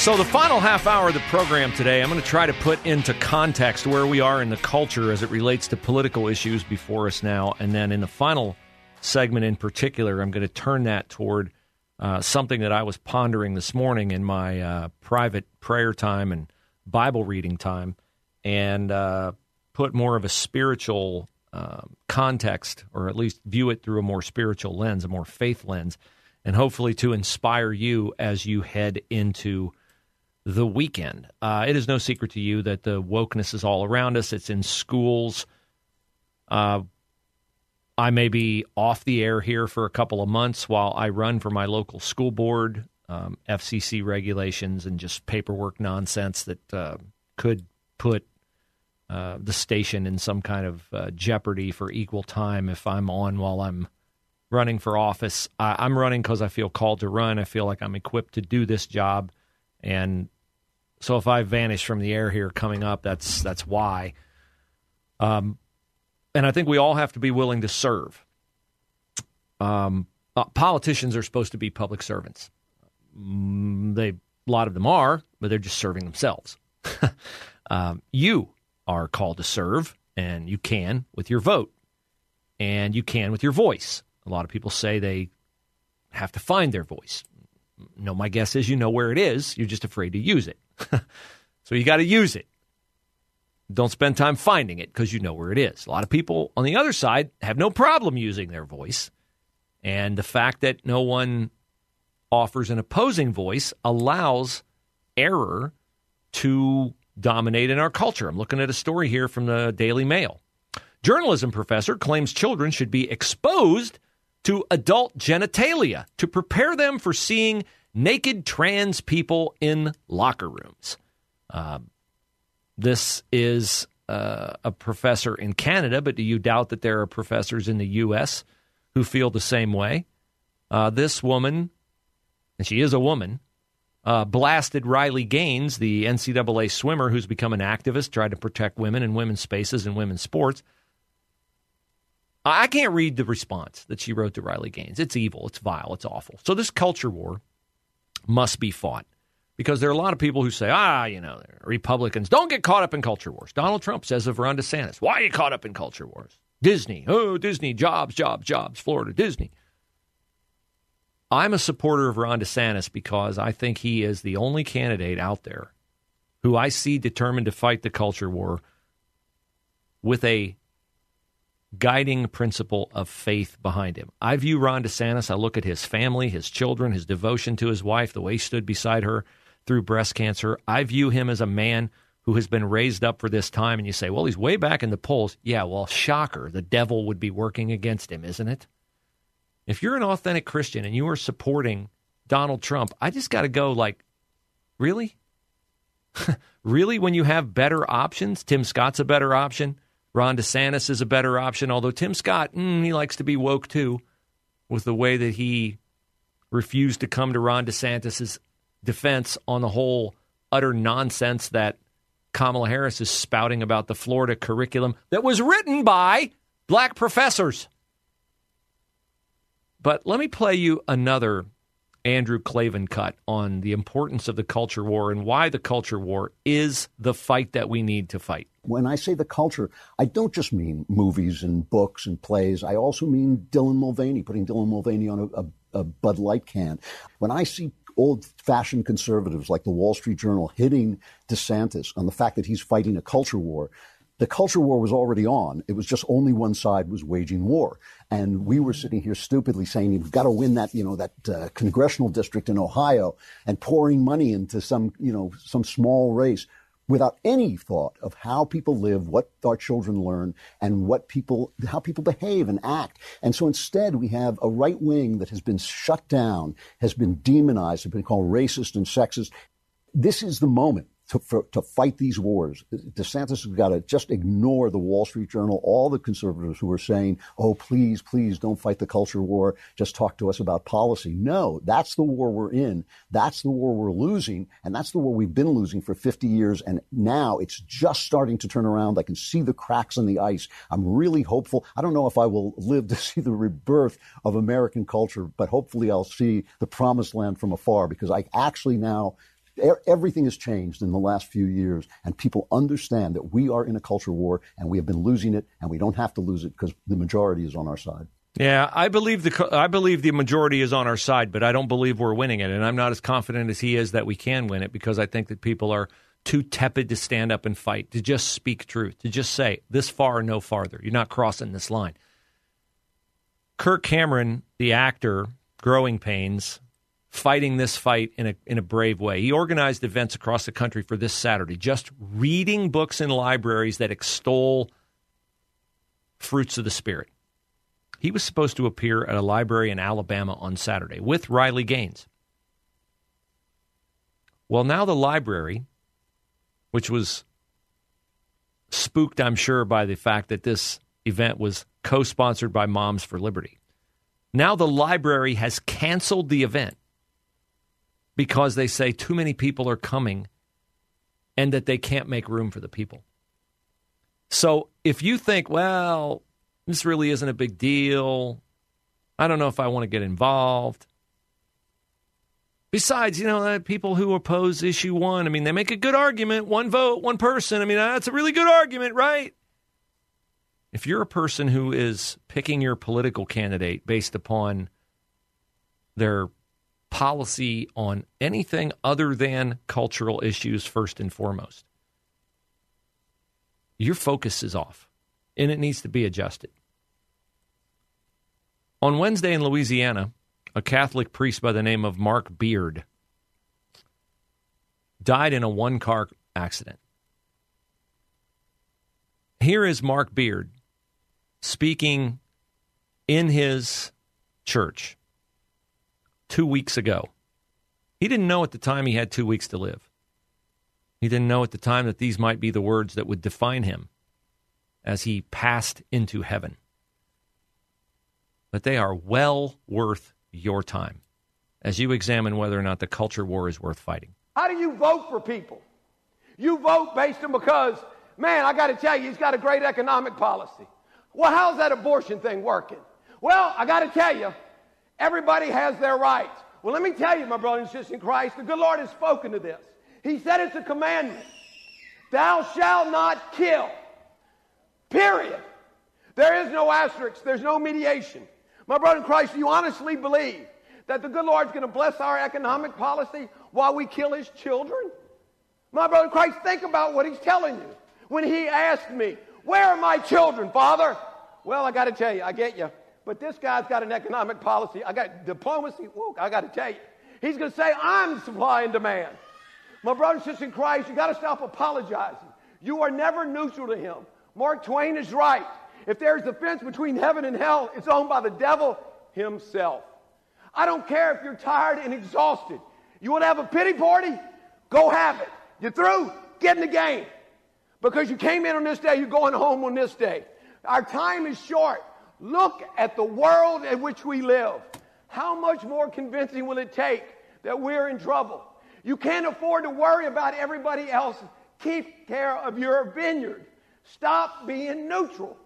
So, the final half hour of the program today, I'm going to try to put into context where we are in the culture as it relates to political issues before us now. And then in the final segment in particular, I'm going to turn that toward uh, something that I was pondering this morning in my uh, private prayer time and Bible reading time and uh, put more of a spiritual um, context, or at least view it through a more spiritual lens, a more faith lens, and hopefully to inspire you as you head into the weekend. Uh, it is no secret to you that the wokeness is all around us. It's in schools. Uh, I may be off the air here for a couple of months while I run for my local school board, um, FCC regulations, and just paperwork nonsense that uh, could put uh, the station in some kind of uh, jeopardy for equal time if I'm on while I'm running for office. I'm running because I feel called to run. I feel like I'm equipped to do this job. And so if I vanish from the air here coming up, that's that's why. Um, and I think we all have to be willing to serve. Um, uh, politicians are supposed to be public servants. Mm, they a lot of them are, but they're just serving themselves. um, you are called to serve, and you can with your vote, and you can with your voice. A lot of people say they have to find their voice. No, my guess is you know where it is. You're just afraid to use it. so you got to use it. Don't spend time finding it because you know where it is. A lot of people on the other side have no problem using their voice. And the fact that no one offers an opposing voice allows error to dominate in our culture. I'm looking at a story here from the Daily Mail. Journalism professor claims children should be exposed to adult genitalia to prepare them for seeing naked trans people in locker rooms. Uh, this is uh, a professor in Canada, but do you doubt that there are professors in the U.S. who feel the same way? Uh, this woman, and she is a woman, uh, blasted Riley Gaines, the NCAA swimmer who's become an activist, tried to protect women and women's spaces and women's sports. I can't read the response that she wrote to Riley Gaines. It's evil, it's vile, it's awful. So this culture war must be fought because there are a lot of people who say, ah, you know, Republicans don't get caught up in culture wars. Donald Trump says of Ron DeSantis, why are you caught up in culture wars? Disney, oh, Disney, jobs, jobs, jobs, Florida, Disney. I'm a supporter of Ron DeSantis because I think he is the only candidate out there who I see determined to fight the culture war with a guiding principle of faith behind him. I view Ron DeSantis, I look at his family, his children, his devotion to his wife, the way he stood beside her through breast cancer. I view him as a man who has been raised up for this time. And you say, well, he's way back in the polls. Yeah, well, shocker. The devil would be working against him, isn't it? If you're an authentic Christian and you are supporting Donald Trump, I just got to go like, really? really? When you have better options, Tim Scott's a better option. Ron DeSantis is a better option, although Tim Scott, mm, he likes to be woke too, with the way that he refused to come to Ron DeSantis' defense on the whole utter nonsense that Kamala Harris is spouting about the Florida curriculum that was written by black professors. But let me play you another Andrew Klavan cut on the importance of the culture war and why the culture war is the fight that we need to fight. When I say the culture, I don't just mean movies and books and plays. I also mean Dylan Mulvaney, putting Dylan Mulvaney on a, a, a Bud Light can. When I see old fashioned conservatives like the Wall Street Journal hitting DeSantis on the fact that he's fighting a culture war, the culture war was already on. It was just only one side was waging war. And we were sitting here stupidly saying, you've got to win that, you know, that uh, congressional district in Ohio and pouring money into some, you know, some small race without any thought of how people live, what our children learn, and what people, how people behave and act. And so instead, we have a right wing that has been shut down, has been demonized, has been called racist and sexist. This is the moment to, for, to fight these wars. DeSantis has got to just ignore the Wall Street Journal, all the conservatives who are saying, oh, please, please don't fight the culture war. Just talk to us about policy. No, that's the war we're in. That's the war we're losing. And that's the war we've been losing for 50 years. And now it's just starting to turn around. I can see the cracks in the ice. I'm really hopeful. I don't know if I will live to see the rebirth of American culture, but hopefully I'll see the promised land from afar because I actually now Everything has changed in the last few years, and people understand that we are in a culture war and we have been losing it, and we don't have to lose it because the majority is on our side. Yeah, I believe the I believe the majority is on our side, but I don't believe we're winning it, and I'm not as confident as he is that we can win it because I think that people are too tepid to stand up and fight, to just speak truth, to just say this far, no farther. You're not crossing this line. Kirk Cameron, the actor, Growing Pains, fighting this fight in a in a brave way. He organized events across the country for this Saturday, just reading books in libraries that extol fruits of the spirit. He was supposed to appear at a library in Alabama on Saturday with Riley Gaines. Well, now the library, which was spooked, I'm sure, by the fact that this event was co sponsored by Moms for Liberty. Now the library has canceled the event because they say too many people are coming and that they can't make room for the people. So if you think, well, this really isn't a big deal, I don't know if I want to get involved. Besides, you know, uh, people who oppose issue one, I mean, they make a good argument. One vote, one person. I mean, uh, that's a really good argument, right? If you're a person who is picking your political candidate based upon their policy on anything other than cultural issues first and foremost. Your focus is off, and it needs to be adjusted. On Wednesday in Louisiana, a Catholic priest by the name of Mark Beard died in a one car accident. Here is Mark Beard speaking in his church two weeks ago. He didn't know at the time he had two weeks to live. He didn't know at the time that these might be the words that would define him as he passed into heaven. But they are well worth your time as you examine whether or not the culture war is worth fighting. How do you vote for people? You vote based on because, man, I got to tell you, he's got a great economic policy. Well, how's that abortion thing working? Well, I got to tell you, Everybody has their rights. Well, let me tell you, my brother and sister in Christ, the good Lord has spoken to this. He said it's a commandment. Thou shalt not kill. Period. There is no asterisk. There's no mediation. My brother in Christ, do you honestly believe that the good Lord's going to bless our economic policy while we kill his children? My brother in Christ, think about what he's telling you. When he asked me, Where are my children, Father? Well, I got to tell you, I get you. But this guy's got an economic policy. I got diplomacy. I got to tell you. He's going to say, I'm supply and demand. My brothers and in Christ, you got to stop apologizing. You are never neutral to him. Mark Twain is right. If there's a fence between heaven and hell, it's owned by the devil himself. I don't care if you're tired and exhausted. You want to have a pity party? Go have it. You're through? Get in the game. Because you came in on this day, you're going home on this day. Our time is short. Look at the world in which we live. How much more convincing will it take that we're in trouble? You can't afford to worry about everybody else. Keep care of your vineyard. Stop being neutral.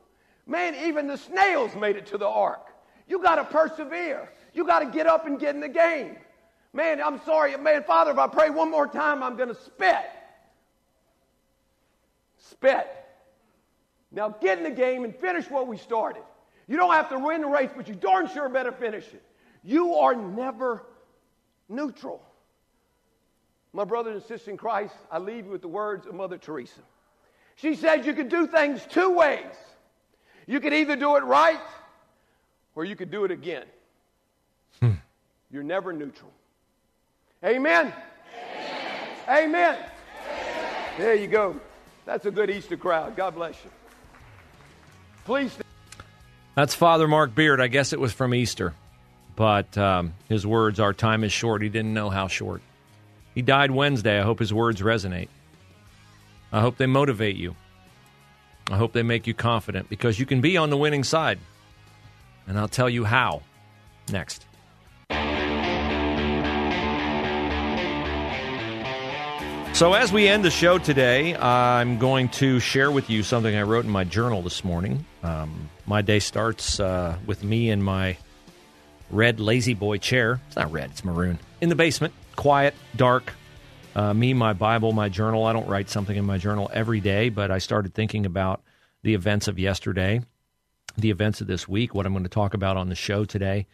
Man, even the snails made it to the ark. You got to persevere. You got to get up and get in the game. Man, I'm sorry, man, Father, if I pray one more time, I'm going to spit. Spit. Now get in the game and finish what we started. You don't have to win the race, but you darn sure better finish it. You are never neutral. My brothers and sisters in Christ, I leave you with the words of Mother Teresa. She said you could do things two ways. You could either do it right or you could do it again. Hmm. You're never neutral. Amen? Amen. Amen. Amen. There you go. That's a good Easter crowd. God bless you. Please. That's Father Mark Beard. I guess it was from Easter. But um, his words, our time is short. He didn't know how short. He died Wednesday. I hope his words resonate. I hope they motivate you. I hope they make you confident because you can be on the winning side. And I'll tell you how next. So, as we end the show today, I'm going to share with you something I wrote in my journal this morning. Um, my day starts uh, with me in my red La-Z-Boy chair. It's not red, it's maroon. In the basement, quiet, dark. Uh, me, my Bible, my journal. I don't write something in my journal every day, but I started thinking about the events of yesterday, the events of this week, what I'm going to talk about on the show today,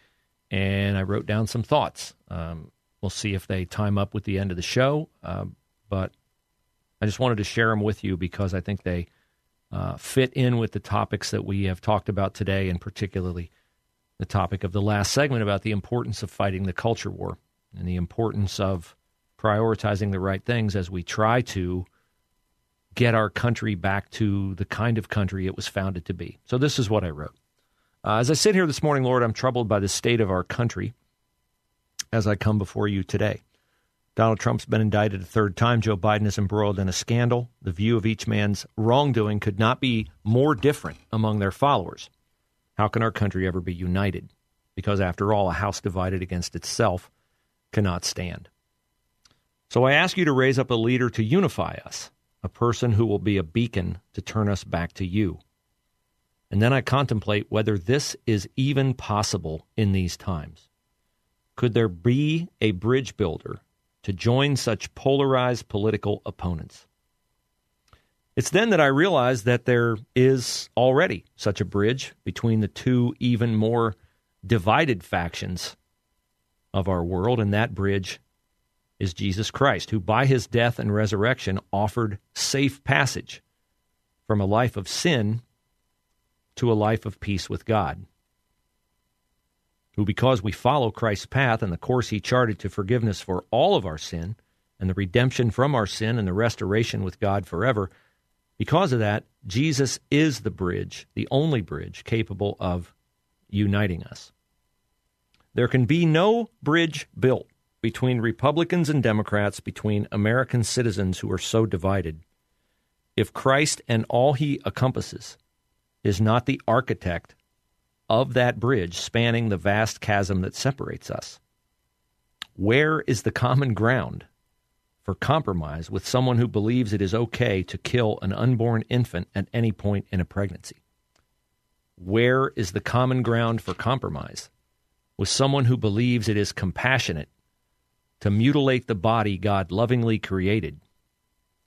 and I wrote down some thoughts. Um, we'll see if they time up with the end of the show, uh, but I just wanted to share them with you because I think they uh, fit in with the topics that we have talked about today, and particularly the topic of the last segment about the importance of fighting the culture war and the importance of prioritizing the right things as we try to get our country back to the kind of country it was founded to be. So, this is what I wrote. Uh, as I sit here this morning, Lord, I'm troubled by the state of our country as I come before you today. Donald Trump's been indicted a third time. Joe Biden is embroiled in a scandal. The view of each man's wrongdoing could not be more different among their followers. How can our country ever be united? Because, after all, a house divided against itself cannot stand. So I ask you to raise up a leader to unify us, a person who will be a beacon to turn us back to you. And then I contemplate whether this is even possible in these times. Could there be a bridge builder to join such polarized political opponents? It's then that I realize that there is already such a bridge between the two even more divided factions of our world, and that bridge is Jesus Christ, who by his death and resurrection offered safe passage from a life of sin to a life of peace with God. Who, because we follow Christ's path and the course he charted to forgiveness for all of our sin and the redemption from our sin and the restoration with God forever, because of that, Jesus is the bridge, the only bridge capable of uniting us. There can be no bridge built between Republicans and Democrats, between American citizens who are so divided, if Christ and all he encompasses is not the architect of that bridge spanning the vast chasm that separates us? Where is the common ground for compromise with someone who believes it is okay to kill an unborn infant at any point in a pregnancy? Where is the common ground for compromise with someone who believes it is compassionate to mutilate the body God lovingly created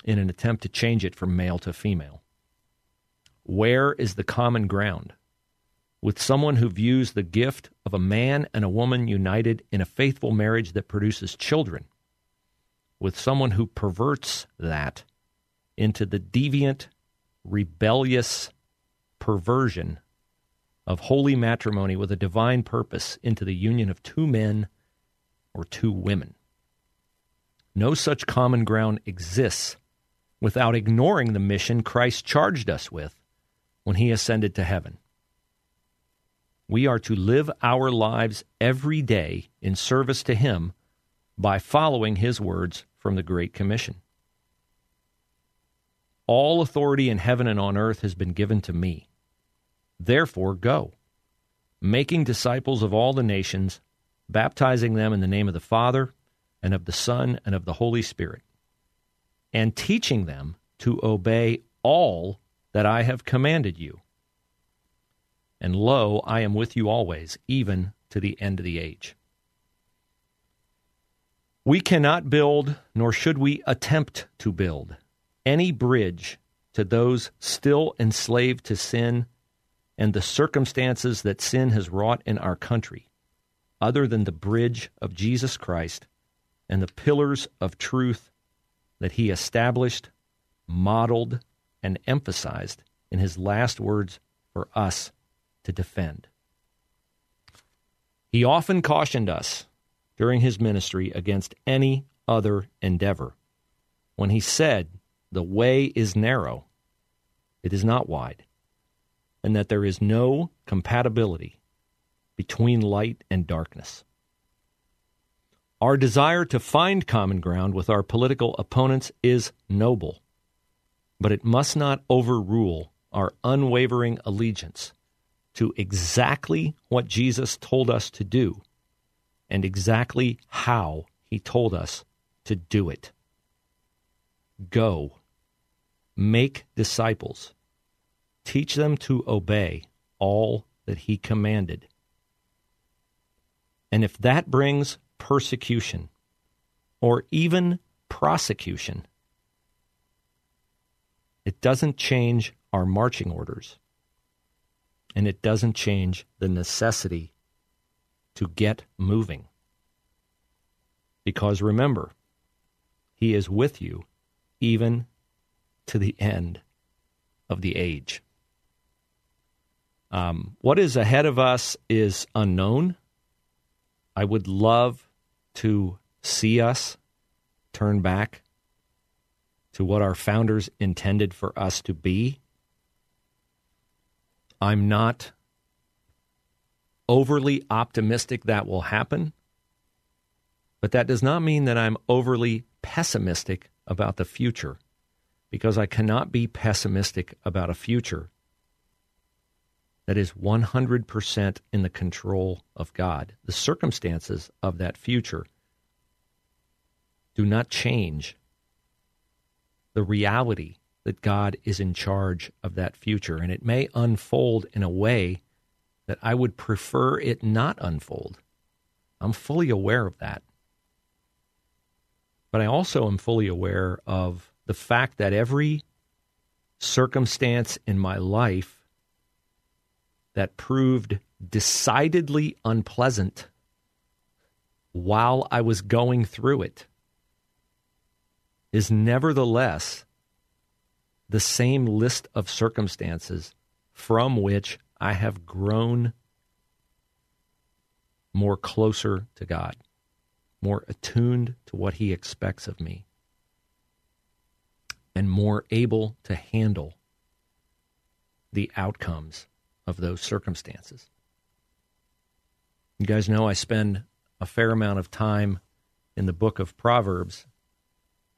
in an attempt to change it from male to female? Where is the common ground with someone who views the gift of a man and a woman united in a faithful marriage that produces children with someone who perverts that into the deviant, rebellious perversion of holy matrimony with a divine purpose into the union of two men or two women? No such common ground exists without ignoring the mission Christ charged us with when he ascended to heaven. We are to live our lives every day in service to him by following his words from the Great Commission. All authority in heaven and on earth has been given to me. Therefore, go, making disciples of all the nations, baptizing them in the name of the Father, and of the Son, and of the Holy Spirit, and teaching them to obey all that I have commanded you. And lo, I am with you always, even to the end of the age. We cannot build, nor should we attempt to build, any bridge to those still enslaved to sin and the circumstances that sin has wrought in our country, other than the bridge of Jesus Christ and the pillars of truth that he established, modeled, and emphasized in his last words for us to defend. He often cautioned us during his ministry against any other endeavor when he said, The way is narrow, it is not wide, and that there is no compatibility between light and darkness. Our desire to find common ground with our political opponents is noble, but it must not overrule our unwavering allegiance to exactly what Jesus told us to do and exactly how he told us to do it. Go, make disciples, teach them to obey all that he commanded. And if that brings persecution or even prosecution. It doesn't change our marching orders. And it doesn't change the necessity to get moving. Because remember, He is with you even to the end of the age. Um, what is ahead of us is unknown. I would love to see us turn back to what our founders intended for us to be. I'm not overly optimistic that will happen, but that does not mean that I'm overly pessimistic about the future because I cannot be pessimistic about a future that is 100% in the control of God. The circumstances of that future do not change the reality that God is in charge of that future. And it may unfold in a way that I would prefer it not unfold. I'm fully aware of that. But I also am fully aware of the fact that every circumstance in my life that proved decidedly unpleasant while I was going through it is nevertheless the same list of circumstances from which I have grown more closer to God, more attuned to what He expects of me, and more able to handle the outcomes of those circumstances. You guys know I spend a fair amount of time in the book of Proverbs,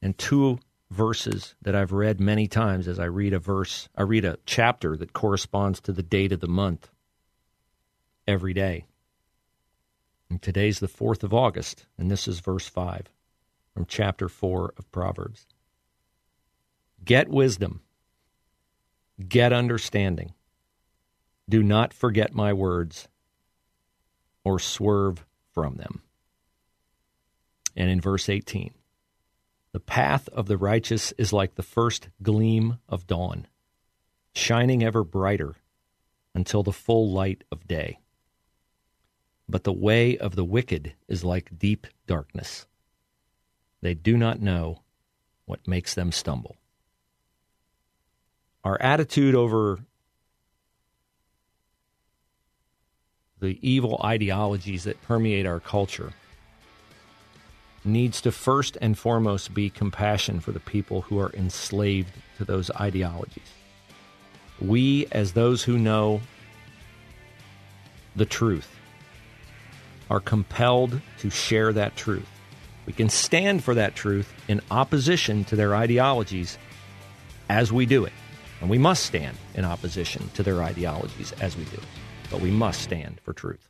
and two verses that I've read many times as I read a verse, I read a chapter that corresponds to the date of the month every day. And today's the 4th of August, and this is verse 5 from chapter 4 of Proverbs. Get wisdom, get understanding. Do not forget my words or swerve from them. And in verse 18, the path of the righteous is like the first gleam of dawn, shining ever brighter until the full light of day. But the way of the wicked is like deep darkness. They do not know what makes them stumble. Our attitude over the evil ideologies that permeate our culture needs to first and foremost be compassion for the people who are enslaved to those ideologies. We, as those who know the truth, are compelled to share that truth. We can stand for that truth in opposition to their ideologies as we do it. And we must stand in opposition to their ideologies as we do it. But we must stand for truth.